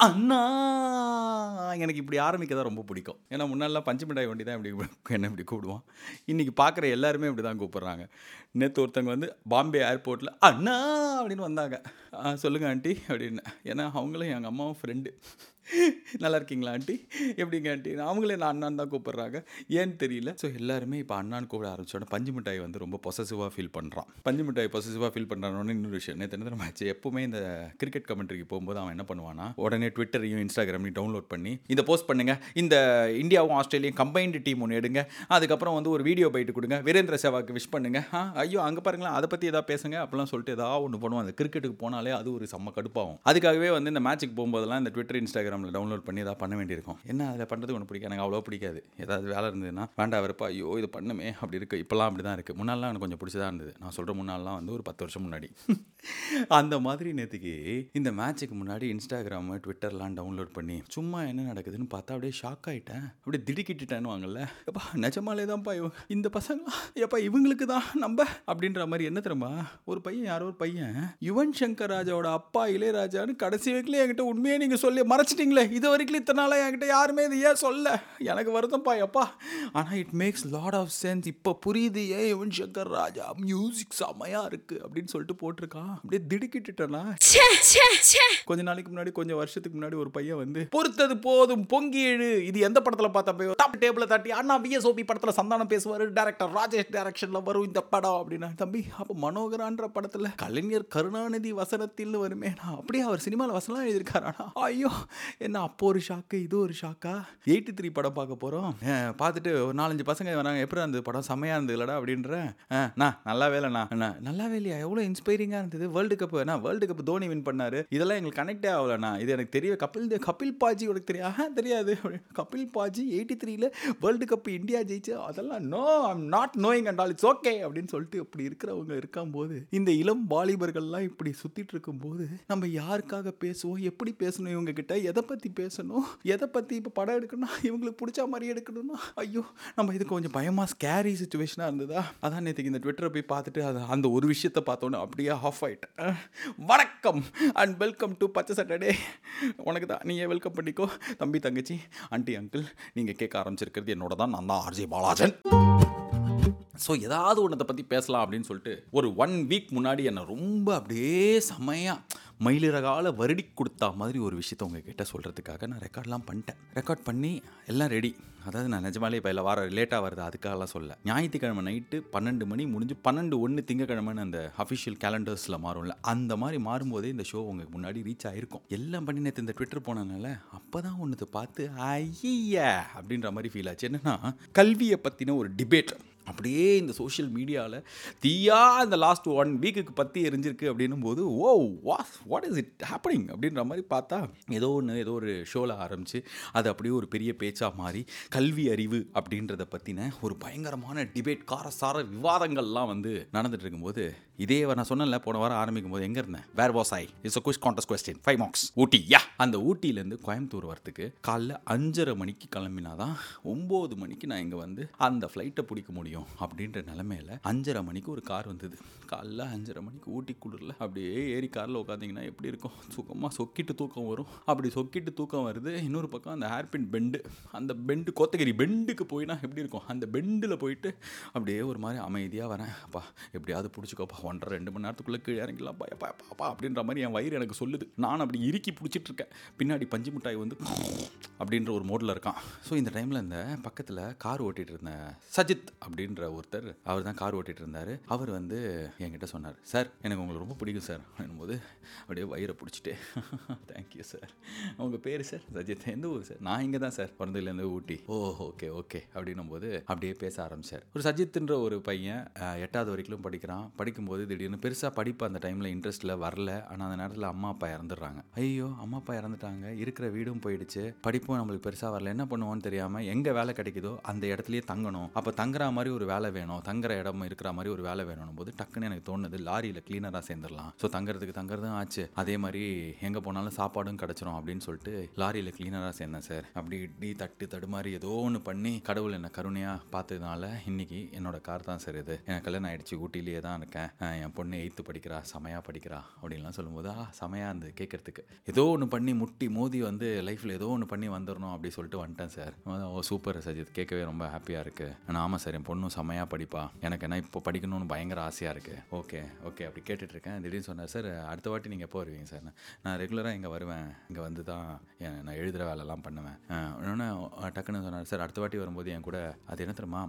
அண்ணா! எனக்கு இப்படி ஆரம்பிக்க தான் ரொம்ப பிடிக்கும். ஏன்னா முன்னாடிலாம் பஞ்சு மிட்டாய் வண்டி தான் இப்படி என்ன இப்படி கூப்பிடுவான். இன்றைக்கி பார்க்குற எல்லாருமே இப்படி தான் கூப்பிட்றாங்க. நேற்று ஒருத்தவங்க வந்து பாம்பே ஏர்போர்ட்டில் அண்ணா! அப்படின்னு வந்தாங்க. சொல்லுங்கள் ஆண்டி. அப்படின்னு. ஏன்னா அவங்களும் எங்கள் அம்மாவும் ஃப்ரெண்டு நல்லா இருக்கீங்களா ஆண்டி? எப்படிங்க ஆண்டி? அவங்களே நான் அண்ணான் தான் கூப்பிட்றாங்க. ஏன்னு தெரியல. ஸோ எல்லாருமே இப்போ அண்ணான்னு கூப்பிட ஆரம்பிச்சோட பஞ்சு மிட்டாய் வந்து ரொம்ப பொசசிவாக ஃபீல் பண்ணுறான் பஞ்சு மிட்டாய் பொசசிவாக ஃபீல் பண்ணுறானோன்னு இன்னொரு விஷயம் நேற்று என்ன ஆச்சு? எப்பவுமே இந்த கிரிக்கெட் கமெண்ட்ரிக்கு போகும்போது அவன் என்ன பண்ணுவானா உடனே ட்விட்டரையும் இன்ஸ்டாகிராமையும் டவுன்லோட் பண்ணி இந்த போஸ்ட் பண்ணுங்க. இந்த இந்தியாவும் ஆஸ்திரேலியும் கம்பைன்டு டீம் ஒன்று எடுங்க. அதுக்கப்புறம் வந்து ஒரு வீடியோ பைட்டு கொடுங்க. வீரேந்திர சேவாக்கு விஷ் பண்ணுங்க. ஆ, ஐயோ அங்கே பாருங்களேன் அதை பற்றி எதாவது பேசுங்க அப்படிலாம் சொல்லிட்டு ஏதாவது ஒன்று பண்ணுவான். அந்த கிரிக்கெட்டுக்கு போனாலே அது ஒரு செம்ம கடுப்பாகும். அதுக்காகவே வந்து இந்த மேட்ச்சுக்கு போகும்போதெல்லாம் இந்த ட்விட்டர் இன்ஸ்டாகிராம் இன்ஸ்டாகிராமில் டவுன்லோட் பண்ணி ஏதாவது பண்ண வேண்டியிருக்கும். என்ன அதில் பண்ணுறது ஒன்று பிடிக்கும் எனக்கு அவ்வளோ பிடிக்காது. ஏதாவது வேலை இருந்ததுன்னா வேண்டாம் வரப்பா ஐயோ இது பண்ணுமே அப்படி இருக்குது இப்போலாம் அப்படி தான் இருக்குது முன்னாடிலாம் எனக்கு கொஞ்சம் பிடிச்சதா இருந்தது. நான் சொல்கிற முன்னாடிலாம் வந்து ஒரு பத்து வருஷம் முன்னாடி. அந்த மாதிரி நேற்றுக்கு இந்த மேட்ச்சுக்கு முன்னாடி இன்ஸ்டாகிராமு ட்விட்டர்லாம் டவுன்லோட் பண்ணி சும்மா என்ன நடக்குதுன்னு பார்த்தா அப்படியே ஷாக் ஆகிட்டேன் அப்படியே திடுக்கிட்டுட்டேன்னு வாங்கல்ல. எப்பா நிஜமாலே தான்ப்பா இவங்க இந்த பசங்களாம் எப்பா இவங்களுக்கு தான் நம்ம? அப்படின்ற மாதிரி என்ன தெரியுமா? ஒரு பையன் யாரோ ஒரு பையன் யுவன் சங்கர் ராஜாவோட அப்பா இளையராஜான்னு கடைசி வரைக்கும் என்கிட்ட உண்மையே நீங்கள் சொல்லி மறைச்சிட்டீங்களே இது வரைக்கும் இத்தனை நாளாக என்கிட்ட யாருமே இது ஏன் சொல்ல? எனக்கு வருத்தம்ப்பா எப்பா. ஆனால் it makes lot of sense இப்போ புரியுது ஏன் யுவன் சங்கர் ராஜா? மியூசிக் செமையாக இருக்குது அப்படின்னு சொல்லிட்டு போட்டிருக்கான். அப்படியே திடுக்கிட்டுட்டேனா? கொஞ்ச நாளைக்கு முன்னாடி கொஞ்சம் வருஷத்துக்கு முன்னாடி ஒரு பையன் வந்து பொறுத்தது போதும் பொங்கி எழு இது எந்த படத்துல பார்த்த போய் டாப் டேபிள தட்டி அண்ணா விஎஸ்ஓபி படத்துல சந்தானம் பேசுவாரு டைரக்டர் ராஜேஷ் டைரக்ஷன்ல வரும் இந்த படம். அப்படின்னா. தம்பி அப்ப மனோகரான்ற படத்துல கலைஞர் கருணாநிதி வசனத்தில் வருமே நான் அப்படியே அவர் சினிமாவில் வசனம் எழுதியிருக்காரானா ஐயோ என்ன அப்போ ஒரு ஷாக்கு இது ஒரு ஷாக்கா எயிட்டி த்ரீ படம் பார்க்க போகிறோம் பார்த்துட்டு ஒரு நாலஞ்சு பசங்க வராங்க. எப்படி அந்த படம்? செம்மையாக இருந்ததுலடா அப்படின்ற. நான் நல்லாவே இல்லைண்ணா அண்ணா. நல்லாவே இல்லையா? எவ்வளோ இன்ஸ்பைரிங்காக இருந்தது. வேர்ல்டு கப் அண்ணா வேர்ல்டு கப் தோனி வின் பண்ணாரு. இதெல்லாம் எங்களுக்கு கனெக்டே ஆகலண்ணா இது எனக்கு தெரிய கபில் கபில் பாஜி உனக்கு தெரியா தெரியாது. கபில் பாஜி எயிட்டி த்ரீல வேர்ல்டு கப் இந்தியா ஜெயிச்சு அதெல்லாம் no I'm not knowing and all it's okay அப்படின்னு சொல்லிட்டு இப்படி இருக்கிறவங்க இருக்கும்போது இந்த இளம் வாலிபர்கள்லாம் இப்படி சுத்திட்டு இருக்கும்போது நம்ம யாருக்காக பேசுவோம்? எப்படி பேசணும் இவங்க கிட்ட? எதை பத்தி பேசணும்? எதை பற்றி இப்போ படம் எடுக்கணும் இவங்களுக்கு பிடிச்ச மாதிரி எடுக்கணும்னா ஐயோ நம்ம இது கொஞ்சம் பயமாக ஸ்கேரி சுச்சுவேஷனாக இருந்ததா? அதான் நேற்றுக்கு இந்த ட்விட்டரை போய் பார்த்துட்டு அது அந்த ஒரு விஷயத்தை பார்த்தோன்னே அப்படியே ஆஃப் ஆகிட்டேன் வணக்கம் அண்ட் வெல்கம் டு பச்சை சாட்டர்டே உனக்கு தான் நீங்கள் வெல்கம் பண்ணிக்கோ. தம்பி தங்கச்சி ஆண்டி அங்கிள் நீங்கள் கேட்க ஆரம்பிச்சிருக்கிறது என்னோட தான் நான் தான் ஆர்ஜே பாலாஜன். ஸோ ஏதாவது ஒன்றத்தை பற்றி பேசலாம் அப்படின்னு சொல்லிட்டு ஒரு ஒன் வீக் முன்னாடி என்னை ரொம்ப அப்படியே செமையாக மயிலிறகால வருடி கொடுத்தா மாதிரி ஒரு விஷயத்த உங்ககிட்ட சொல்கிறதுக்காக நான் ரெக்கார்ட்லாம் பண்ணிட்டேன். ரெக்கார்ட் பண்ணி எல்லாம் ரெடி அதாவது நான் நிஜமாலே இப்போ இல்லை வர லேட்டாக வருது அதுக்காகலாம் சொல்ல ஞாயிற்றுக்கிழமை நைட்டு பன்னெண்டு மணி முடிஞ்சு பன்னெண்டு ஒன்று திங்கக்கிழமைன்னு அந்த அஃபிஷியல் கேலண்டர்ஸில் மாறும்ல அந்த மாதிரி மாறும்போதே இந்த ஷோ உங்களுக்கு முன்னாடி ரீச் ஆகிருக்கும் எல்லாம் பண்ணி நேற்று இந்த ட்விட்டர் போனதுனால அப்போ தான் ஒன்றுத்தை பார்த்து ஐய! அப்படின்ற மாதிரி ஃபீல் ஆச்சு. என்னென்னா கல்வியை பற்றின ஒரு டிபேட் அப்படியே இந்த சோஷியல் மீடியாவில் தீயா இந்த லாஸ்ட் ஒன் வீக்குக்கு பற்றி எரிஞ்சிருக்கு அப்படின்னும் போது ஓ was what is it happening அப்படின்ற மாதிரி பார்த்தா ஏதோ ஒன்று ஏதோ ஒரு ஷோவில் ஆரம்பித்து அது அப்படியே ஒரு பெரிய பேச்சாக மாறி கல்வி அறிவு அப்படின்றத பற்றின ஒரு பயங்கரமான டிபேட் காரசார விவாதங்கள்லாம் வந்து நடந்துட்டு இருக்கும்போது இதே நான் சொன்னேன்ல போன வாரம் ஆரம்பிக்கும் போது எங்கே இருந்தேன்? Where was I it's a quiz contest question five marks Ooty யா. அந்த ஊட்டியிலேருந்து கோயம்புத்தூர் வரத்துக்கு காலைல அஞ்சரை மணிக்கு கிளம்பினாதான் ஒம்பது மணிக்கு நான் இங்கே வந்து அந்த ஃப்ளைட்டை பிடிக்க முடியும். அப்படின்ற நிலமையில அஞ்சரை மணிக்கு ஒரு கார் வந்தது. காலைல அஞ்சரை மணிக்கு ஊட்டி குளிரில் அப்படியே ஏறி காரில் உட்காந்திங்கன்னா எப்படி இருக்கும்? சுகமாக சொக்கிட்டு தூக்கம் வரும். அப்படி சொக்கிட்டு தூக்கம் வருது. இன்னொரு பக்கம் அந்த ஹேர்பின் பெண்டு அந்த பெண்டு கோத்தகிரி பெண்டுக்கு போயினா எப்படி இருக்கும்? அந்த பெண்டில் போயிட்டு அப்படியே ஒரு மாதிரி அமைதியாக வரேன். அப்பா எப்படியாவது பிடிச்சிக்கோப்பா. ஒன்றரை ரெண்டு மணி நேரத்துக்குள்ளே கீழே இறங்கிலாம் பாப்பா பாப்பா அப்படின்ற மாதிரி என் வயிறு எனக்கு சொல்லுது. நான் அப்படி இறுக்கி பிடிச்சிட்டு இருக்கேன் பின்னாடி பஞ்சு மிட்டாய் வந்து அப்படின்ற ஒரு மோடில் இருக்கான். ஸோ இந்த டைமில் இந்த பக்கத்தில் கார் ஓட்டிகிட்டு இருந்த சஜித் அப்படின்னு அப்படின்ற ஒருத்தர் அவர் தான் கார் ஓட்டிகிட்டு இருந்தார். அவர் வந்து என்கிட்ட சொன்னார் சார் எனக்கு உங்களை ரொம்ப பிடிக்கும் சார். அப்படின்போது அப்படியே வயிறை பிடிச்சிட்டு தேங்க்யூ சார் உங்கள் பேர் சார் சஜித். எந்த ஊர் சார் நான் இங்கே தான் சார் பிறந்ததுலேருந்து ஊட்டி. ஓ ஓகே ஓகே அப்படின்னும் போது அப்படியே பேச ஆரம்பிச்சார். ஒரு சஜித்ன்ற ஒரு பையன் எட்டாவது வரைக்கும் படிக்கிறான். படிக்கும்போது திடீர்னு பெருசாக படிப்பு அந்த டைமில் இன்ட்ரெஸ்ட்டில் வரல. ஆனால் அந்த நேரத்தில் அம்மா அப்பா இறந்துடுறாங்க. ஐயோ அம்மா அப்பா இறந்துட்டாங்க. இருக்கிற வீடும் போயிடுச்சு. படிப்பும் நம்மளுக்கு பெருசாக வரல. என்ன பண்ணுவோன்னு தெரியாமல் எங்கே வேலை கிடைக்குதோ அந்த இடத்துலயே தங்கணும். அப்போ தங்குற மாதிரி மாதிரி ஒரு வேலை வேணும் தங்குற இடம் இருக்கிற மாதிரி ஒரு வேலை வேணும் போது டக்குன்னு எனக்கு தோணுது லாரியில் க்ளீனராக சேர்ந்துடலாம். ஸோ தங்குறதுக்கு தங்குறதும் ஆச்சு. அதே மாதிரி எங்கே போனாலும் சாப்பாடும் கிடச்சிரும் அப்படின்னு சொல்லிட்டு லாரியில் க்ளீனராக சேர்ந்தேன் சார். அப்படி இட்லி தட்டு தடுமாறி ஏதோ ஒன்று பண்ணி கடவுள் என்னை கருணையாக பார்த்ததுனால இன்னைக்கு என்னோட கார் தான் சார் இது. எனக்கு கல்யாணம் ஆயிடுச்சு ஊட்டிலேயே தான் இருக்கேன். என் பொண்ணு எயித்து படிக்கிறா செமையாக படிக்கிறா அப்படின்லாம் சொல்லும்போது ஆ செமையாக இருந்து கேட்கறதுக்கு ஏதோ ஒன்று பண்ணி முட்டி மோதி வந்து லைஃப்பில் ஏதோ ஒன்று பண்ணி வந்துடணும் அப்படி சொல்லிட்டு வந்துட்டேன் சார். ஓ சூப்பர் சஜித். கேட்கவே ரொம்ப ஹாப்பியாக இருக்குது ஆனால் ஆமாம் சார் என் பொண்ணு இன்னும் செம்மையாக படிப்பா. எனக்கு என்ன இப்போ படிக்கணும்னு பயங்கர ஆசையாக இருக்குது ஓகே ஓகே அப்படி கேட்டுட்ருக்கேன் திடீர்னு சொன்னார் சார் அடுத்த வாட்டி நீங்கள் எப்போ வருவீங்க சார்? நான் ரெகுலராக இங்கே வருவேன். இங்கே வந்து தான் நான் எழுதுகிற வேலைலாம் பண்ணுவேன். இன்னொன்று டக்குன்னு சொன்னார் சார் அடுத்த வாட்டி வரும்போது என் கூட அது என்ன தெரியுமா?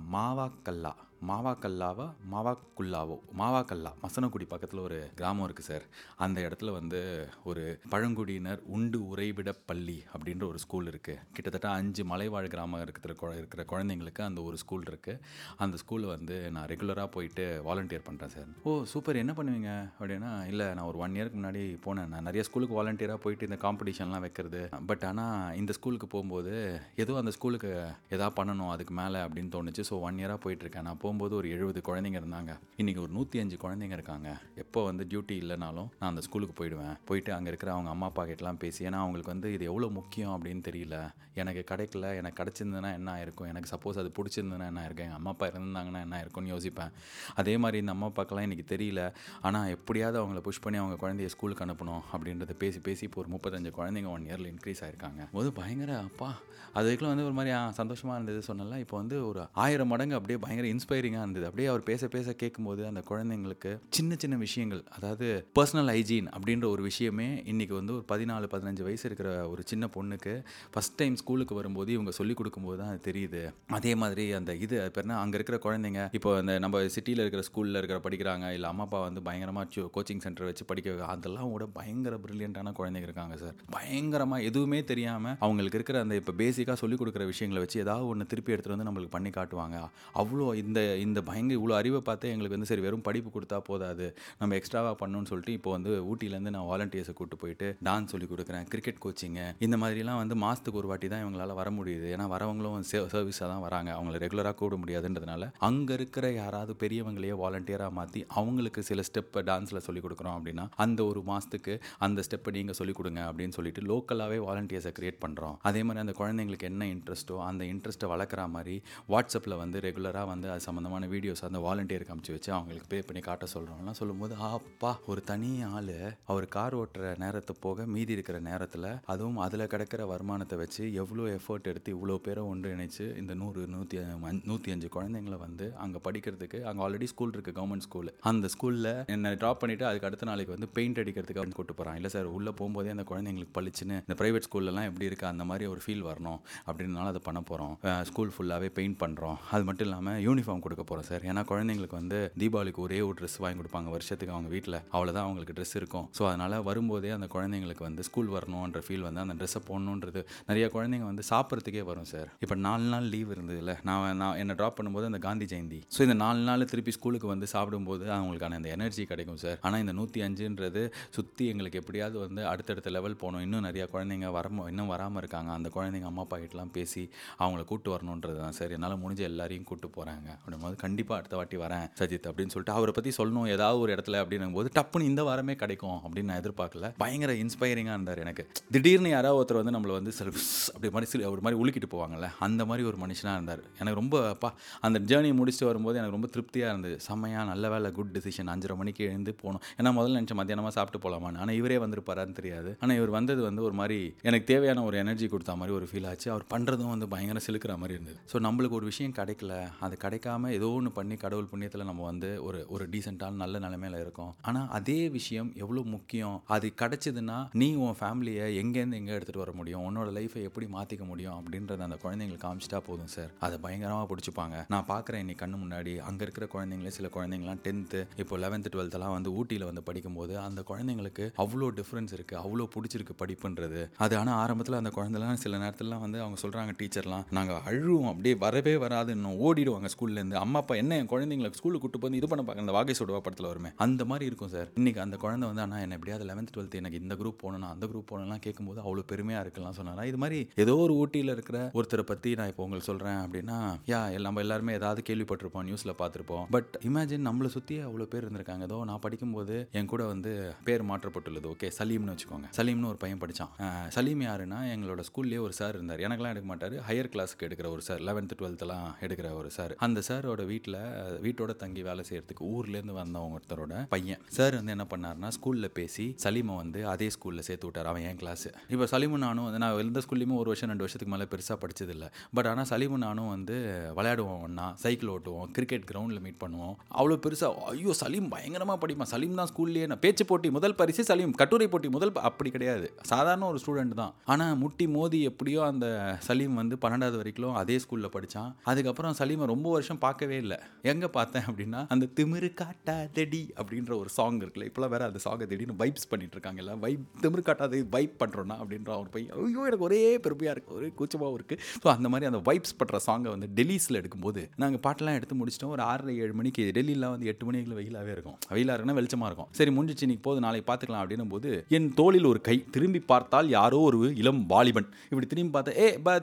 மாவாக்கல்லா மாவாக்கல்லாவா? மாவாக்குல்லாவோ மாவாக்கல்லா மசனக்குடி பக்கத்தில் ஒரு கிராமம் இருக்குது சார். அந்த இடத்துல வந்து ஒரு பழங்குடியினர் உண்டு உறைவிட பள்ளி அப்படின்ற ஒரு ஸ்கூல் இருக்குது கிட்டத்தட்ட அஞ்சு மலைவாழ் கிராமம் இருக்கிற குழ- இருக்கிற குழந்தைங்களுக்கு அந்த ஒரு ஸ்கூல் இருக்குது அந்த ஸ்கூலில் வந்து நான் ரெகுலராக போயிட்டு வாலண்டியர் பண்ணுறேன் சார். ஓ சூப்பர். என்ன பண்ணுவீங்க? அப்படின்னா இல்லை நான் ஒரு ஒன் இயருக்கு முன்னாடி போனேன். நான் நிறைய ஸ்கூலுக்கு வாலண்டியராக போயிட்டு இந்த காம்படிஷன்லாம் வைக்கிறது. பட் ஆனால் இந்த ஸ்கூலுக்கு போகும்போது ஏதோ அந்த ஸ்கூலுக்கு எதாவது பண்ணணும் அதுக்கு மேலே அப்படின்னு தோணுச்சு. ஸோ ஒன் இயராக போயிட்டுருக்கேன் நான் போகும்போது ஒரு எழுபது குழந்தைங்க இருந்தாங்க. இன்றைக்கி ஒரு நூற்றி அஞ்சு குழந்தைங்க இருக்காங்க. எப்போ வந்து டியூட்டி இல்லைனாலும் நான் அந்த ஸ்கூலுக்கு போயிடுவேன். போயிட்டு அங்கே இருக்கிற அவங்க அம்மா அப்பா கிட்டலாம் பேசி ஏன்னா அவங்களுக்கு வந்து இது எவ்வளோ முக்கியம் அப்படின்னு தெரியல. எனக்கு கிடைக்கல எனக்கு கிடச்சிருந்ததுன்னா என்ன ஆயிருக்கும்? எனக்கு சப்போஸ் அது பிடிச்சிருந்ததுன்னா என்ன இருக்கும் எங்கள் அம்மா அப்பா இருந்தாங்கன்னா என்ன இருக்கும்னு யோசிப்பேன். அதே மாதிரி இந்த அம்மா அப்பாக்கெல்லாம் இன்றைக்கி தெரியல. ஆனால் எப்படியாவது அவங்கள புஷ் பண்ணி அவங்க குழந்தைய ஸ்கூலுக்கு அனுப்பணும் அப்படின்றத பேசி பேசி இப்போ ஒரு முப்பத்தஞ்சு குழந்தைங்க ஒன் இயரில் இன்க்ரீஸ் ஆயிருக்காங்க. போது பயங்கர அப்பா அது வரைக்கும் வந்து ஒரு மாதிரி சந்தோஷமாக இருந்தது சொன்னல இப்போ வந்து ஒரு ஆயிரம் மடங்கு அப்படியே பயங்கர இன்ஸ்பைரிங்காக இருந்தது. அப்படியே அவர் பேச பேச கேட்கும்போது அந்த குழந்தைங்களுக்கு சின்ன சின்ன விஷயங்கள் அதாவது பர்சனல் ஹைஜீன் அப்படின்ற ஒரு விஷயமே இன்றைக்கி வந்து ஒரு பதினாலு பதினஞ்சு வயசு இருக்கிற ஒரு சின்ன பொண்ணுக்கு ஃபஸ்ட் டைம் ஸ்கூலுக்கு வரும்போது இவங்க சொல்லிக் கொடுக்கும்போது தான் அது தெரியுது. அதே மாதிரி அந்த இது பேர்னா பேர் என்ன? அங்கே இருக்கிற குழந்தைங்க இப்போ அந்த நம்ம சிட்டியில் இருக்கிற ஸ்கூலில் இருக்கிற படிக்கிறாங்க இல்லை அம்மா அப்பா வந்து பயங்கரமாக கோச்சிங் சென்டர் வச்சு படிக்க அதெல்லாம் கூட பயங்கர ப்ரில்லியண்ட்டான குழந்தைங்க இருக்காங்க சார் பயங்கரமாக எதுவுமே தெரியாமல் அவங்களுக்கு இருக்கிற அந்த இப்போ பேசிக்காக சொல்லிக் கொடுக்குற விஷயங்களை வச்சு ஏதாவது ஒன்று திருப்பி எடுத்துகிட்டு வந்து நம்மளுக்கு பண்ணி காட்டுவாங்க. அவ்வளோ இந்த இந்த பயங்கர இவ்வளோ அறிவை பார்த்து எங்களுக்கு வந்து சரி வெறும் படிப்பு கொடுத்தா போதாது நம்ம எக்ஸ்ட்ராவாக பண்ணணும்னு சொல்லிட்டு இப்போ வந்து ஊட்டியிலேருந்து நான் வாலண்டியர்ஸை கூட்டு போயிட்டு டான்ஸ் சொல்லி கொடுக்குறேன் கிரிக்கெட் கோச்சிங்கு இந்த மாதிரிலாம் வந்து மாதத்துக்கு ஒரு வாட்டி தான் இவங்களால வர முடியுது. ஏன்னா வரவங்களும் சர்வீஸாக தான் வராங்க. அவங்கள ரெகுலராக கூட முடியாதுன்றதுனால அங்கே இருக்கிற யாராவது பெரியவங்களையே வாலண்டியராக மாற்றி அவங்களுக்கு சில ஸ்டெப்பை டான்ஸில் சொல்லிக் கொடுக்குறோம் அப்படின்னா அந்த ஒரு மாதத்துக்கு அந்த ஸ்டெப்பை நீங்கள் சொல்லிக் கொடுங்க அப்படின்னு சொல்லிட்டு லோக்கலாகவே வாலண்டியர்ஸை கிரியேட் பண்ணுறோம் அதே மாதிரி அந்த குழந்தைங்களுக்கு என்ன இன்ட்ரெஸ்ட்டோ அந்த இன்ட்ரெஸ்ட்டை வளர்க்குற மாதிரி வாட்ஸ்அப்பில் வந்து ரெகுலராக வந்து அது சம்மந்தமான வீடியோஸ் அந்த வாலண்டியர் காமிச்சு வச்சு அவங்களுக்கு பே பண்ணி காட்ட சொல்கிறோம்லாம் சொல்லும்போது அப்பா ஒரு தனி ஆள். அவர் கார் ஓட்டுற நேரத்தை போக மீதி இருக்கிற நேரத்தில் அதுவும் அதில் கிடைக்கிற வருமானத்தை வச்சு எவ்வளோ எஃபர்ட் எடுத்து இவ்வளோ பேரை ஒன்றிணைச்சு இந்த நூறு நூற்றி நூற்றி அஞ்சு குழந்தைங்கள வந்து அங்கே படிக்கிறதுக்கு அங்கே ஆல்ரெடி ஸ்கூல் இருக்குது கவர்மெண்ட் ஸ்கூல் அந்த ஸ்கூலில் என்னை ட்ராப் பண்ணிவிட்டு அதுக்கு அடுத்த நாளைக்கு வந்து பெயிண்ட் அடிக்கிறதுக்கு வந்து கூட்டு போகிறான் இல்லை சார் உள்ளே போகும்போதே அந்த குழந்தைங்களுக்கு பளிச்சுன்னு இந்த ப்ரைவேட் ஸ்கூல்லலாம் எப்படி இருக்குது அந்த மாதிரி ஒரு ஃபீல் வரணும். அப்படின்னாலும் அதை பண்ண போகிறோம் ஸ்கூல் ஃபுல்லாகவே பெயிண்ட் பண்ணுறோம் அது மட்டும் இல்லாமல் யூனிஃபார்ம் கொடுக்க போகிறோம் சார். ஏன்னா குழந்தைங்களுக்கு வந்து தீபாவளிக்கு ஒரே ஒரு ட்ரெஸ் வாங்கி கொடுப்பாங்க. வருஷத்துக்கு அவங்க வீட்டில் அவ்வளோதான் அவங்களுக்கு ட்ரெஸ் இருக்கும். ஸோ அதனால் வரும்போதே அந்த குழந்தைங்களுக்கு வந்து ஸ்கூல் வரணுன்ற ஃபீல் வந்து அந்த ட்ரெஸ்ஸை போடணுன்றது நிறைய குழந்தைங்க வந்து சாப்பிட்றதுக்கே வரும் சார். இப்போ நாலு நாள் லீவ் இருந்ததுல நான் நான் என்னை ட்ராப் பண்ணும்போது அந்த காந்தி ஜெயந்தி. ஸோ இந்த நாலு நாள் திருப்பி ஸ்கூலுக்கு வந்து சாப்பிடும்போது அவங்களுக்கான அந்த எனர்ஜி கிடைக்கும் சார். ஆனால் இந்த நூற்றி அஞ்சுன்றது சுற்றி எங்களுக்கு எப்படியாவது வந்து அடுத்தடுத்த லெவல் போகணும். இன்னும் நிறையா குழந்தைங்க வர இன்னும் வராமல் இருக்காங்க. அந்த குழந்தைங்க அம்மா அப்பா கிட்டலாம் பேசி அவங்கள கூட்டு வரணுன்றது தான் சார். என்னால் முடிஞ்ச எல்லாரையும் கூப்பிட்டு போகிறாங்க அப்படிங்கும்போது கண்டிப்பாக அடுத்த வாட்டி வரேன் சஜித் அப்படின்னு சொல்லிட்டு அவரை பற்றி சொல்லணும் ஏதாவது ஒரு இடத்துல அப்படின்னும் போது டப்புன்னு இந்த வாரமே கிடைக்கும் அப்படின்னு நான் எதிர்பார்க்கல. பயங்கர இன்ஸ்பைரிங்காக இருந்தார் எனக்கு. திடீர்னு யாராவது ஒருத்தர் வந்து நம்மளை வந்து சில அப்படி மாதிரி சில ஒரு மாதிரி உலுக்கிட்டு போவாங்கல்ல அந்த மாதிரி ஒரு மனுஷனாக இருந்தார். எனக்கு ரொம்ப அப்பா அந்த ஜேர்னி முடிச்சுட்டு வரும்போது எனக்கு ரொம்ப திருப்தியாக இருந்தது. செம்மையாக நல்ல வேலை குட் டிசிஷன் அஞ்சரை மணிக்கு எழுந்து போகணும். ஏன்னா முதல்ல நினச்ச மத்தியானமாக சாப்பிட்டு போகலாமான்னு ஆனால் இவரே வந்திருப்பாரான்னு தெரியாது. ஆனால் இவர் வந்தது வந்து ஒரு மாதிரி எனக்கு தேவையான ஒரு எனர்ஜி கொடுத்த மாதிரி ஒரு ஃபீல் ஆச்சு. அவர் பண்ணுறதும் வந்து பயங்கர சிலுக்கிற மாதிரி இருந்தது. ஸோ நம்மளுக்கு ஒரு விஷயம் கிடைக்கல. அது கிடைக்காம ஏதோ ஒன்று பண்ணி கடவுள் புண்ணியத்தில் நம்ம வந்து ஒரு ஒரு டீசெண்டான நல்ல நிலைமையில இருக்கோம். ஆனால் அதே விஷயம் எவ்வளோ முக்கியம்? அது கிடச்சிதுன்னா நீ உன் ஃபேமிலியை எங்கேருந்து எங்கே எடுத்துகிட்டு வர முடியும்? உன்னோட லைஃப்பை எப்படி மாற்றிக்க முடியும்? அப்படின்றத அந்த குழந்தைங்களுக்கு காமிச்சிட்டா போதும் சார் அதை பயங்கரமாக பிடிச்சிப்பாங்க. நான் பார்க்குறேன் இன்னைக்கு கண்ணு முன்னாடி. அங்கே இருக்கிற குழந்தைங்களே சில குழந்தைங்களாம் டென்த்து இப்போ லெவன்த்து டுவெல்த்தெல்லாம் வந்து ஊட்டியில் வந்து படிக்கும்போது அந்த குழந்தைங்களுக்கு அவ்வளோ டிஃப்ரென்ஸ் இருக்குது அவ்வளோ பிடிச்சிருக்கு படிப்புன்றது. அது ஆனால் ஆரம்பத்தில் அந்த குழந்தைலாம் சில நேரத்துலலாம் வந்து அவங்க சொல்கிறாங்க டீச்சர்லாம் நாங்கள் அழுவோம். அப்படியே வரவே வராது இன்னும் ஓடிடுவாங்க ஸ்கூல்லேருந்து வந்து அம்மா அப்பா என்ன என் குழந்தைங்களை ஸ்கூலுக்கு கூட்டு போய் இது பண்ண பார்க்க அந்த வாகை சுடுவா படத்தில் வருமே. அந்த மாதிரி இருக்கும் சார். இன்னைக்கு அந்த குழந்தை வந்து ஆனால் என்ன எப்படியாவது லெவன்த் டுவெல்த் எனக்கு இந்த குரூப் போகணும் அந்த குரூப் போகணும்லாம் கேட்கும்போது அவ்வளோ பெருமையாக இருக்கலாம் சொன்னாரா? இது மாதிரி ஏதோ ஒரு ஊட்டியில் இருக்கிற ஒருத்தரை பற்றி நான் இப்போ உங்களுக்கு சொல்கிறேன் அப்படின்னா யா நம்ம எல்லாருமே ஏதாவது கேள்விப்பட்டிருப்போம் நியூஸில் பார்த்துருப்போம். பட் இமேஜின் நம்மளை சுற்றி அவ்வளோ பேர் இருந்திருக்காங்க. ஏதோ நான் படிக்கும்போது என் கூட வந்து பேர் மாற்றப்பட்டுள்ளது. ஓகே சலீம்னு வச்சுக்கோங்க. சலீம்னு ஒரு பையன் படித்தான் சலீம் யாருன்னா எங்களோட ஸ்கூல்லேயே ஒரு சார் இருந்தார். எனக்கெல்லாம் எடுக்க மாட்டார். ஹையர் கிளாஸ்க்கு எடுக்கிற ஒரு சார் லெவன்த்து டுவெல்த்தெல்லாம் எடுக்கிற ஒரு சார் அந்த சார் சாரோட வீட்டில் வீட்டோட தங்கி வேலை செய்யறதுக்கு ஊர்லேருந்து வந்தவங்க ஒருத்தரோட பையன். சார் வந்து என்ன பண்ணார்னா ஸ்கூலில் பேசி சலீமை வந்து அதே ஸ்கூலில் சேர்த்து விட்டார் அவன் என் கிளாஸ் இப்போ சலீமும் நானும் வந்து நான் எந்த ஸ்கூல்லையுமே ஒரு வருஷம் ரெண்டு வருஷத்துக்கு மேலே பெருசாக படிச்சதில்லை. பட் ஆனால் சலீமும் நானும் வந்து விளையாடுவோம் ஒன்றா சைக்கிள் ஓட்டுவோம் கிரிக்கெட் கிரவுண்டில் மீட் பண்ணுவோம். அவ்வளோ பெருசாக ஐயோ சலீம் பயங்கரமாக படிப்பான். சலீம் தான் ஸ்கூல்லேயே நான் பேச்சு போட்டி முதல் பரிசு சலீம் கட்டுரை போட்டி முதல் அப்படி கிடையாது. சாதாரண ஒரு ஸ்டூடெண்ட் தான். ஆனால் முட்டி மோதி எப்படியோ அந்த சலீம் வந்து பன்னெண்டாவது வரைக்கும் அதே ஸ்கூலில் படித்தான் அதுக்கப்புறம் சலீமை ரொம்ப வருஷம் பார்க்கவே இல்லை. எங்கே பார்த்தேன் அப்படின்னா அந்த திமிரு காட்டாதடி அப்படின்ற ஒரு சாங் இருக்குல்ல இப்போலாம் வேற அந்த சாங்கை திடீர்னு வைப்ஸ் பண்ணிட்டு இருக்காங்கல்ல வைப் திமிரு காட்டாதே வைப் பண்ணுறோன்னா அப்படின்ற ஒரு பையன் ஐயோ எனக்கு ஒரே பெருமையாக இருக்குது ஒரே கூச்சமாகவும் இருக்குது ஸோ அந்த மாதிரி அந்த வைப்ஸ் பண்ணுற சாங்கை வந்து டெல்லிஸில் எடுக்கும்போது நாங்கள் பாட்டெல்லாம் எடுத்து முடிச்சிட்டோம் ஒரு ஆறரை ஏழு மணிக்கு டெல்லியில் வந்து எட்டு மணிக்கு வெயிலாகவே இருக்கும். வெயிலாக இருக்குன்னா வெளிச்சமாக இருக்கும். சரி முடிஞ்சிச்சு நீ போது நாளைக்கு பார்த்துக்கலாம் அப்படின்னும் போது என் தோளில் ஒரு கை திரும்பி பார்த்தால் யாரோ ஒரு இளம் வாலிபன். இப்படி திரும்பி பார்த்தா ஏ ப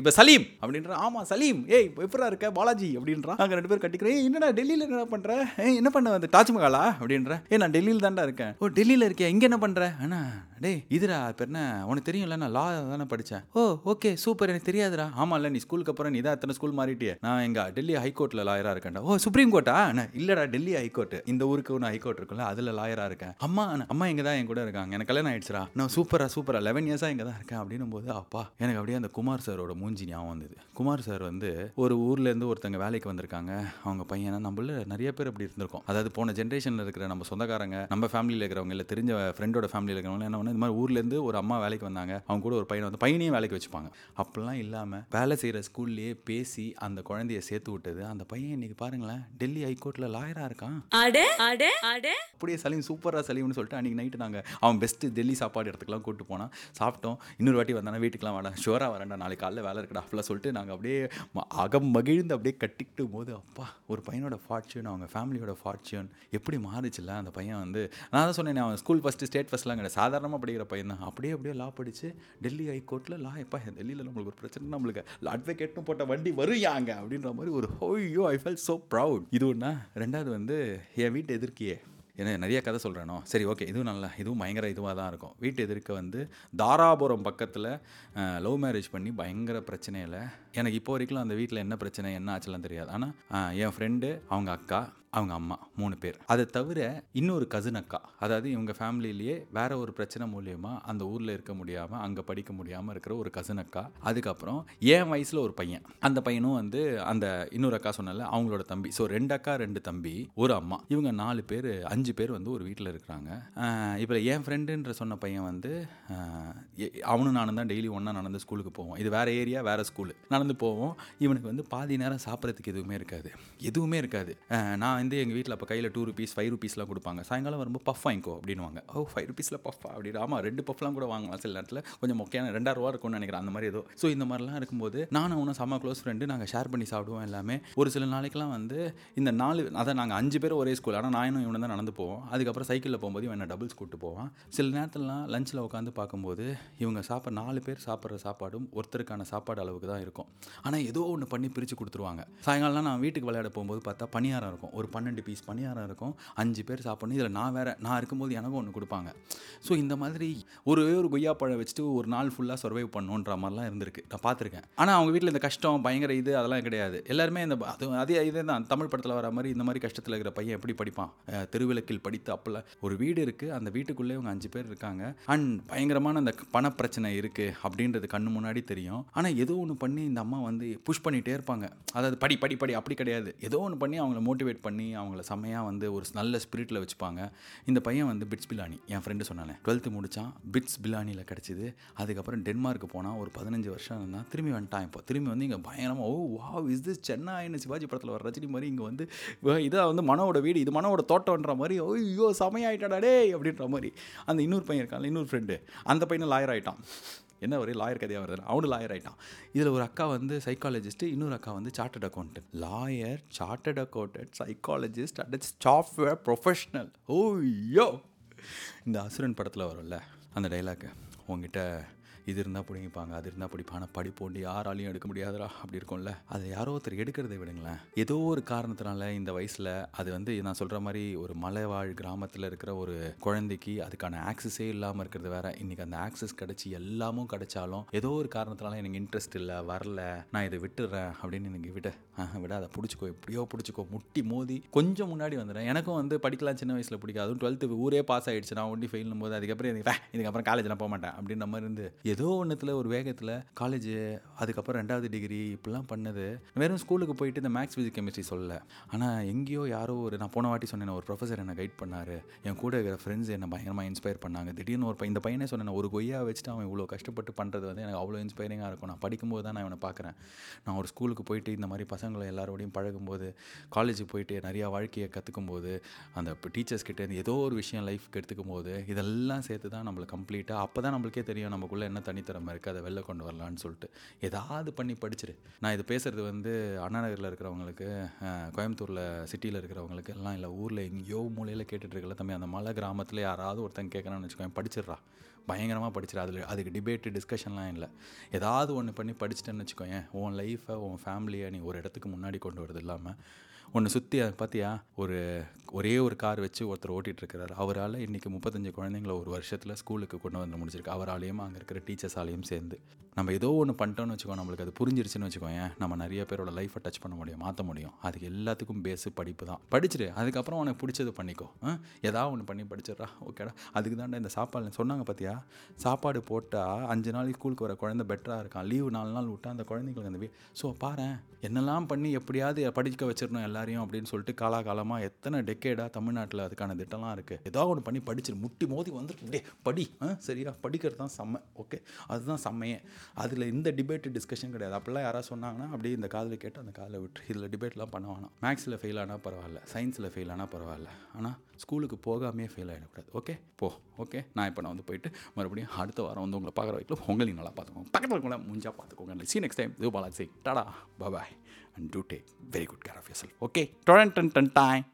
இவ சலீம் அப்படின்ற ஆமாம் சலீம் ஏய் எப்படா இருக்க பாலாஜி? அப்படின்றான் அங்கே ரெண்டு பேரும் கட்டிக்கிறேன் என்னடா டெல்லியில் என்ன பண்ற? என்ன பண்ண வந்து தாஜ்மஹாலா அப்படின்ற. ஏ நான் டெல்லியில் தான்டா இருக்கேன். ஓ டெல்லியில் இருக்கேன் இங்கே என்ன பண்ற? அண்ணா டேய் இதுடா இப்போ என்ன? உனக்கு தெரியும்ல நான் லா தானே படித்தேன் ஓ ஓகே சூப்பர் எனக்கு தெரியாதுடா. ஆமாம்ல நீ ஸ்கூலுக்கு அப்புறம் நீ தான் எத்தனை ஸ்கூல் மாறிட்டியே. நான் எங்கள் டெல்லி ஹைகோர்ட்டில் லாயராக இருக்கேன்டா. ஓ சுப்ரீம் கோர்ட்டா அண்ணா இல்லடா டெல்லி ஹைகோர்ட் இந்த ஊருக்கு ஒன்று ஹைகோர்ட் இருக்குல்ல அதில் லாயராக இருக்கேன். அம்மா நான் அம்மா எங்கே தான் என் கூட இருக்காங்க. எனக்கு கல்யாணம் ஆயிடுச்சுடா. நான் சூப்பராக சூப்பராக லெவன் இயர்ஸாக இங்கே தான் இருக்கேன். அப்படின்னும் போது அப்பா எனக்கு அப்படியே அந்த குமார் சாரோட மூஞ்சி ஞாபகம் வந்தது. குமார் சார் வந்து ஒரு ஊர்லேருந்து ஒருத்தங்க வேலைக்கு வந்திருக்காங்க. அவங்க பையனை நம்மள நிறைய பேர் அப்படி இருந்திருக்கும். அதாவது போன ஜென்ரேஷனில் இருக்கிற நம்ம சொந்தக்காரங்க நம்ம ஃபேமிலியில் இருக்கிறவங்க இல்லை தெரிஞ்ச ஃப்ரெண்டோட ஃபேமிலியில் இருக்கிறவங்க என்ன பண்ண இந்த மாதிரி ஊர்லேருந்து ஒரு அம்மா வேலைக்கு வந்தாங்க. அவங்க கூட ஒரு பையனை வந்து பையனையும் வேலைக்கு வச்சுப்பாங்க. அப்படிலாம் இல்லாமல் வேலை செய்கிற ஸ்கூல்லேயே பேசி அந்த குழந்தைய சேர்த்து விட்டது. அந்த பையன் இன்னைக்கு பாருங்களேன் டெல்லி ஹைகோர்ட்டில் லாயராக இருக்கான். அப்படியே சலீம் சூப்பராக சலீம்னு சொல்லிட்டு அன்றைக்கி நைட்டு நாங்கள் அவன் பெஸ்ட்டு டெல்லி சாப்பாடு இடத்துக்குலாம் கூட்டு போனான். சாப்பிட்டோம். இன்னொரு வாட்டி வந்தானா வீட்டுக்குலாம் வாடா ஷுவராக வரேன்டா நாளைக்கு காலைல வேலை இருக்குடா அப்படிலாம் சொல்லிட்டு நாங்கள் அப்படியே அகம் மகிழ்ந்து அப்படியே கட்டிக்கிட்டும் போது அப்பா ஒரு பையனோட ஃபார்ச்சூன் அவங்க ஃபேமிலியோட ஃபார்ச்சூன் எப்படி மாறுச்சுல்ல அந்த பையன் வந்து நான் தான் சொன்னேன் அவன் ஸ்கூல் ஃபஸ்ட்டு ஸ்டேட் ஃபஸ்ட்லாம் கிடையாது. சாதாரணமாக படிக்கிற பையன் தான். அப்படியே அப்படியே லா படித்து டெல்லி ஹைகோர்ட்டில் லா எப்பா டெல்லியில் நம்மளுக்கு ஒரு பிரச்சனை நம்மளுக்கு அட்வொகேட்னு போட்ட வண்டி வருயாங்க. அப்படின்ற மாதிரி ஒரு ஹோய்யோ ஐ ஃபெல் ஸோ ப்ரவுட் இது ஒன்றா ரெண்டாவது வந்து என் வீட்டு எதிர்க்கியே. ஏன்னா நிறைய கதை சொல்கிறேனோ சரி ஓகே இதுவும் நல்லா இதுவும் பயங்கர இதுவாக தான் இருக்கும். வீட்டு எதிர்க்க வந்து தாராபுரம் பக்கத்தில் லவ் மேரேஜ் பண்ணி பயங்கர பிரச்சனையில் எனக்கு இப்போ வரைக்கும் அந்த வீட்டில் என்ன பிரச்சனை என்ன ஆச்சுலாம் தெரியாது. ஆனால் என் ஃப்ரெண்டு அவங்க அக்கா அவங்க அம்மா மூணு பேர். அதை தவிர இன்னொரு கசின் அக்கா அதாவது இவங்க ஃபேமிலியிலேயே வேற ஒரு பிரச்சனை மூலியமா அந்த ஊரில் இருக்க முடியாமல் அங்கே படிக்க முடியாமல் இருக்கிற ஒரு கசின் அக்கா அதுக்கப்புறம் என் வயசில் ஒரு பையன். அந்த பையனும் வந்து அந்த இன்னொரு அக்கா சொன்னல அவங்களோட தம்பி. ஸோ ரெண்டு அக்கா ரெண்டு தம்பி ஒரு அம்மா. இவங்க நாலு பேர் அஞ்சு பேர் வந்து ஒரு வீட்டில் இருக்கிறாங்க. இப்போ என் ஃப்ரெண்டுன்ற சொன்ன பையன் வந்து எ- அவனும் நானும் தான் டெய்லி ஒன்றா நடந்து ஸ்கூலுக்கு போவோம். இது வேற ஏரியா வேற ஸ்கூலு நடந்து போவோம். இவனுக்கு வந்து பாதி நேரம் சாப்பிட்றதுக்கு எதுவுமே இருக்காது. எதுவுமே இருக்காது. நான் நான் வந்து எங்கள் வீட்டில் அப்போ கையில் டூ ருபீஸ் ஃபைவ் ருபீஸ்லாம் கொடுப்பாங்க. சாயங்காலம் வரும்போது பஃப் வாங்கிக்கோ அப்படின்னுவாங்க. ஓ ஃபைவ் ருபீஸில் பஃப்பா அப்படின்னு ஆமாம் ரெண்டு பஃப்லாம் கூட வாங்கலாம் சில நேரத்தில். கொஞ்சம் முக்கியமான ரெண்டாயிரம் ரூபா இருக்கும்னு நினைக்கிறேன் அந்த மாதிரி ஏதோ. ஸோ இந்த மாதிரிலாம் இருக்கும்போது நானும் அவனும் செம்ம க்ளோஸ் ஃப்ரெண்டு நாங்கள் ஷேர் பண்ணி சாப்பிடுவோம் எல்லாமே. ஒரு சில நாளைக்கெல்லாம் வந்து இந்த நாலு அதான் நாங்கள் அஞ்சு பேர் ஒரே ஸ்கூல் ஆனால் நானும் இவனு தான் நடந்து போவோம். அதுக்கப்புறம் சைக்கிளில் போகும்போது இவன் டபுள்ஸ் கூப்பிட்டு போவான். சில நேரத்துலலாம் லஞ்சில் உட்காந்து பார்க்கும்போது இவங்க சாப்பிட்ற நாலு பேர் சாப்பிட்ற சாப்பாடும் ஒருத்தருக்கான சாப்பாடு அளவுக்கு தான் இருக்கும். ஆனால் ஏதோ ஒன்று பண்ணி பிரித்து கொடுத்துருவாங்க. சாயங்காலம் நான் வீட்டுக்கு விளையாட போகும்போது பார்த்தா பணியாரம் இருக்கும். ஒரு பன்னெண்டு பீஸ் பணியாரம் இருக்கும். அஞ்சு பேர் சாப்பிட்ணும். இதில் நான் வேறு நான் இருக்கும்போது எனக்கும் ஒன்று கொடுப்பாங்க. ஸோ இந்த மாதிரி ஒரு ஒரு கொய்யா பழம் வச்சுட்டு ஒரு நாள் ஃபுல்லாக சர்வைவ் பண்ணுன்ற மாதிரிலாம் இருந்திருக்கு. நான் பார்த்துருக்கேன். ஆனால் அவங்க வீட்டில் இந்த கஷ்டம் பயங்கர இது அதெல்லாம் கிடையாது. எல்லாருமே இந்த அது அதே இதே தான் தமிழ் படத்தில் வர மாதிரி இந்த மாதிரி கஷ்டத்தில் இருக்கிற பையன் எப்படி படிப்பான்? திருவிளக்கில் தெருவிளக்கில் படித்து அப்பல ஒரு வீடு இருக்குது அந்த வீட்டுக்குள்ளே இவங்க அஞ்சு பேர் இருக்காங்க. அண்ட் பயங்கரமான அந்த பணப்பிரச்சனை இருக்குது அப்படின்றது கண்ணு முன்னாடி தெரியும். ஆனால் ஏதோ ஒன்று பண்ணி இந்த அம்மா வந்து புஷ் பண்ணிகிட்டே இருப்பாங்க. அதாவது படி படி படி அப்படி கிடையாது. ஏதோ ஒன்று பண்ணி அவங்கள மோட்டிவேட் பண்ணி அவங்கள செம்மையாக வந்து ஒரு நல்ல ஸ்பிரிட்டில் வச்சுப்பாங்க. இந்த பையன் வந்து பிட்ஸ் பிலானி என் ஃப்ரெண்டு சொன்னானே டுவெல்த்து முடித்தான் பிட்ஸ் பிலானியில் கிடச்சிது. அதுக்கப்புறம் டென்மார்க் போனால் ஒரு பதினஞ்சு வருஷம் இருந்தால் திரும்பி வந்துட்டான் இப்போ. திரும்பி வந்து இங்கே பயங்கரமாக ஓ வா இஸ் திஸ் சென்னைன்னு சிவாஜி படத்தில் வர ரஜினி மாதிரி இங்கே வந்து இதாக வந்து மனோட வீடு இது மனோட தோட்டம்ன்ற மாதிரி ஐயோ செமையாயிட்டாடா அப்படின்ற மாதிரி. அந்த இன்னொரு பையன் இருக்கான் இன்னொரு ஃப்ரெண்டு அந்த பையனும் லாயர் ஆயிட்டான். என்ன ஒரே லாயர் கதையாக வருது அவனு லாயர் ஆகிட்டான் இதில் ஒரு அக்கா வந்து சைக்காலஜிஸ்ட்டு இன்னொரு அக்கா வந்து chartered accountant lawyer chartered accountant psychologist at software professional ஓய்யோ! இந்த அசுரன் படத்தில் வரும்ல அந்த டைலாக்கு உங்ககிட்ட இது இருந்தால் பிடிங்கிப்பாங்க அது இருந்தால் பிடிப்பாங்க படிப்போண்டி யாராலையும் எடுக்க முடியாதுடா அப்படி இருக்கும்ல. அதை யாரோ ஒருத்தர் எடுக்கிறதை விடுங்களேன். ஏதோ ஒரு காரணத்தினால இந்த வயசில் அது வந்து நான் சொல்கிற மாதிரி ஒரு மலைவாழ் கிராமத்தில் இருக்கிற ஒரு குழந்தைக்கு அதுக்கான ஆக்சஸே இல்லாமல் இருக்கிறது வேற. இன்றைக்கி அந்த ஆக்சஸ் கிடச்சி எல்லாமும் கிடைச்சாலும் ஏதோ ஒரு காரணத்தினால எனக்கு இன்ட்ரெஸ்ட் இல்லை வரல நான் இதை விட்டுடுறேன் அப்படின்னு எனக்கு விட. விட அதை பிடிச்சிக்கோ எப்படியோ பிடிச்சிக்கோ முட்டி மோதி கொஞ்சம் முன்னாடி வந்துடுறேன். எனக்கும் வந்து படிக்கலாம் சின்ன வயசில் பிடிக்காது. அதுவும் டுவெல்த்து ஊரே பாஸ் ஆகிடுச்சு நான் ஒண்டி ஃபெயிலும் போது அதுக்கப்புறம் இதுக்கப்புறம் காலேஜ்லாம் போக மாட்டேன். அப்படின்ற மாதிரி இருந்து ஏதோ ஒன்றுத்தில் ஒரு வேகத்தில் காலேஜ் அதுக்கப்புறம் ரெண்டாவது டிகிரி இப்படிலாம் பண்ணது. வெறும் ஸ்கூலுக்கு போயிட்டு இந்த மேக்ஸ் ஃபிசிக் கெமிஸ்ட்ரி சொல்லல. ஆனால் எங்கேயோ யாரோ ஒரு நான் போன வாட்டி சொன்னேன் ஒரு ப்ரொஃபஸர் என்னை கைட் பண்ணார். என் கூட இருக்கிற ஃப்ரெண்ட்ஸ் என்னை பயங்கரமாக இன்ஸ்பயர் பண்ணாங்க. திடீர்னு ஒரு இந்த பையனே சொன்னேன் ஒரு கொய்யா வச்சுட்டு அவன் இவ்வளோ கஷ்டப்பட்டு பண்ணுறது வந்து எனக்கு அவ்வளோ இன்ஸ்பைரிங்காக இருக்கும். நான் படிக்கும்போது தான் நான் இவனை பார்க்குறேன். நான் ஒரு ஸ்கூலுக்கு போயிட்டு இந்த மாதிரி பசங்களை எல்லாரோடையும் பழகும்போது காலேஜுக்கு போயிட்டு நிறையா வாழ்க்கையை கற்றுக்கும் போது அந்த டீச்சர்ஸ் கிட்டேருந்து ஏதோ ஒரு விஷயம் லைஃப்க்கு எடுத்துக்கும் போது இதெல்லாம் சேர்த்து தான் நம்மளுக்கு கம்ப்ளீட்டாக அப்போ தான் நம்மளுக்கே தெரியும் நமக்குள்ளே என்ன தனித்திறமை இருக்குது அதை வெளில கொண்டு வரலான்னு சொல்லிட்டு. ஏதாவது பண்ணி படிச்சிரு. நான் இது பேசுகிறது வந்து அண்ணா நகரில் இருக்கிறவங்களுக்கு கோயம்புத்தூரில் சிட்டியில் இருக்கிறவங்களுக்கு எல்லாம் இல்லை ஊரில் எங்கேயோ மூலையில் கேட்டுட்டு இருக்கல தம்பி. அந்த மலை கிராமத்தில் யாராவது ஒருத்தன் கேட்குறான்னு வச்சுக்கோங்க படிச்சிடுறா. பயங்கரமாக படிச்சிரு. அதில் அதுக்கு டிபேட்டு டிஸ்கஷன்லாம் இல்லை. ஏதாவது ஒன்று பண்ணி படிச்சிட்டேன்னு வச்சுக்கோயேன் உன் லைஃப்பை உன் ஃபேமிலியை நீ ஒரு இடத்துக்கு முன்னாடி கொண்டு வரது இல்லாமல் ஒன்று சுற்றி பார்த்தியா ஒரு ஒரே ஒரு கார் வச்சு ஒருத்தர் ஓட்டிகிட்ருக்கிறார் அவரால் இன்றைக்கி முப்பத்தஞ்சு குழந்தைங்கள ஒரு வருஷத்தில் ஸ்கூலுக்கு கொண்டு வந்து முடிஞ்சிருக்கு அவராலையும் அங்கே இருக்கிற டீச்சர்ஸாலையும் சேர்ந்து. நம்ம ஏதோ ஒன்று பண்ணிட்டோம்னு வச்சுக்கோ நம்மளுக்கு அது புரிஞ்சிருச்சுன்னு வச்சுக்கோயேன் நம்ம நிறைய பேரோட லைஃப்பை டச் பண்ண முடியும் மாற்ற முடியும். அதுக்கு எல்லாத்துக்கும் பேஸு படிப்பு தான். படிச்சுட்டு அதுக்கப்புறம் உனக்கு பிடிச்சது பண்ணிக்கோ. ஏதாவது ஒன்று பண்ணி படிச்சிடுறா. ஓகேடா அதுக்கு தாண்டா இந்த சாப்பாடு சொன்னாங்க பார்த்தியா சாப்பாடு போட்டால் அஞ்சு நாள் ஸ்கூலுக்கு வர குழந்தை பெட்டராக இருக்கான். லீவு நாலு நாள் விட்டால் அந்த குழந்தைங்களுக்கு அந்த ஸோ பாரு என்னெல்லாம் பண்ணி எப்படியாவது படிக்க வச்சிடணும் எல்லாரையும் அப்படின்னு சொல்லிட்டு காலாகாலமாக எத்தனை டெக்கேடாக தமிழ்நாட்டில் அதுக்கான திட்டம்லாம் இருக்குது ஏதாவது ஒன்று பண்ணி படிச்சிரு. முட்டி மோதி வந்துருக்கு டே படி. ஆ சரியா? படிக்கிறது தான் செம்ம. ஓகே அதுதான் செம்மையே. அதில் இந்த டிபேட்டு டிஸ்கஷன் கிடையாது. அப்படிலாம் யாராவது சொன்னாங்கன்னா அப்படியே இந்த காதில் கேட்டு அந்த காதில் விட்டு இதில் டிபேட்லாம் பண்ண வேணாம். மேக்ஸில் ஃபெயில் ஆனால் பரவாயில்ல. சயின்ஸில் ஃபெயில் ஆனால் பரவாயில்ல. ஆனால் ஸ்கூலுக்கு போகாமே ஃபெயில் ஆகிடக்கூடாது ஓகே போ. ஓகே நான் இப்போ நான் வந்து போயிட்டு மறுபடியும் அடுத்த வாரம் வந்து உங்களை பார்க்குற வைக்கல உங்களையும் நல்லா பார்த்துக்கோங்க. பக்கத்தில் இருக்கவங்கள முடிஞ்சா பார்த்துக்கோங்க. சி நெக்ஸ்ட் டைம் இது Balaji Tata. Bye and do take very good care of yourself okay torrent டன் டன் டாய்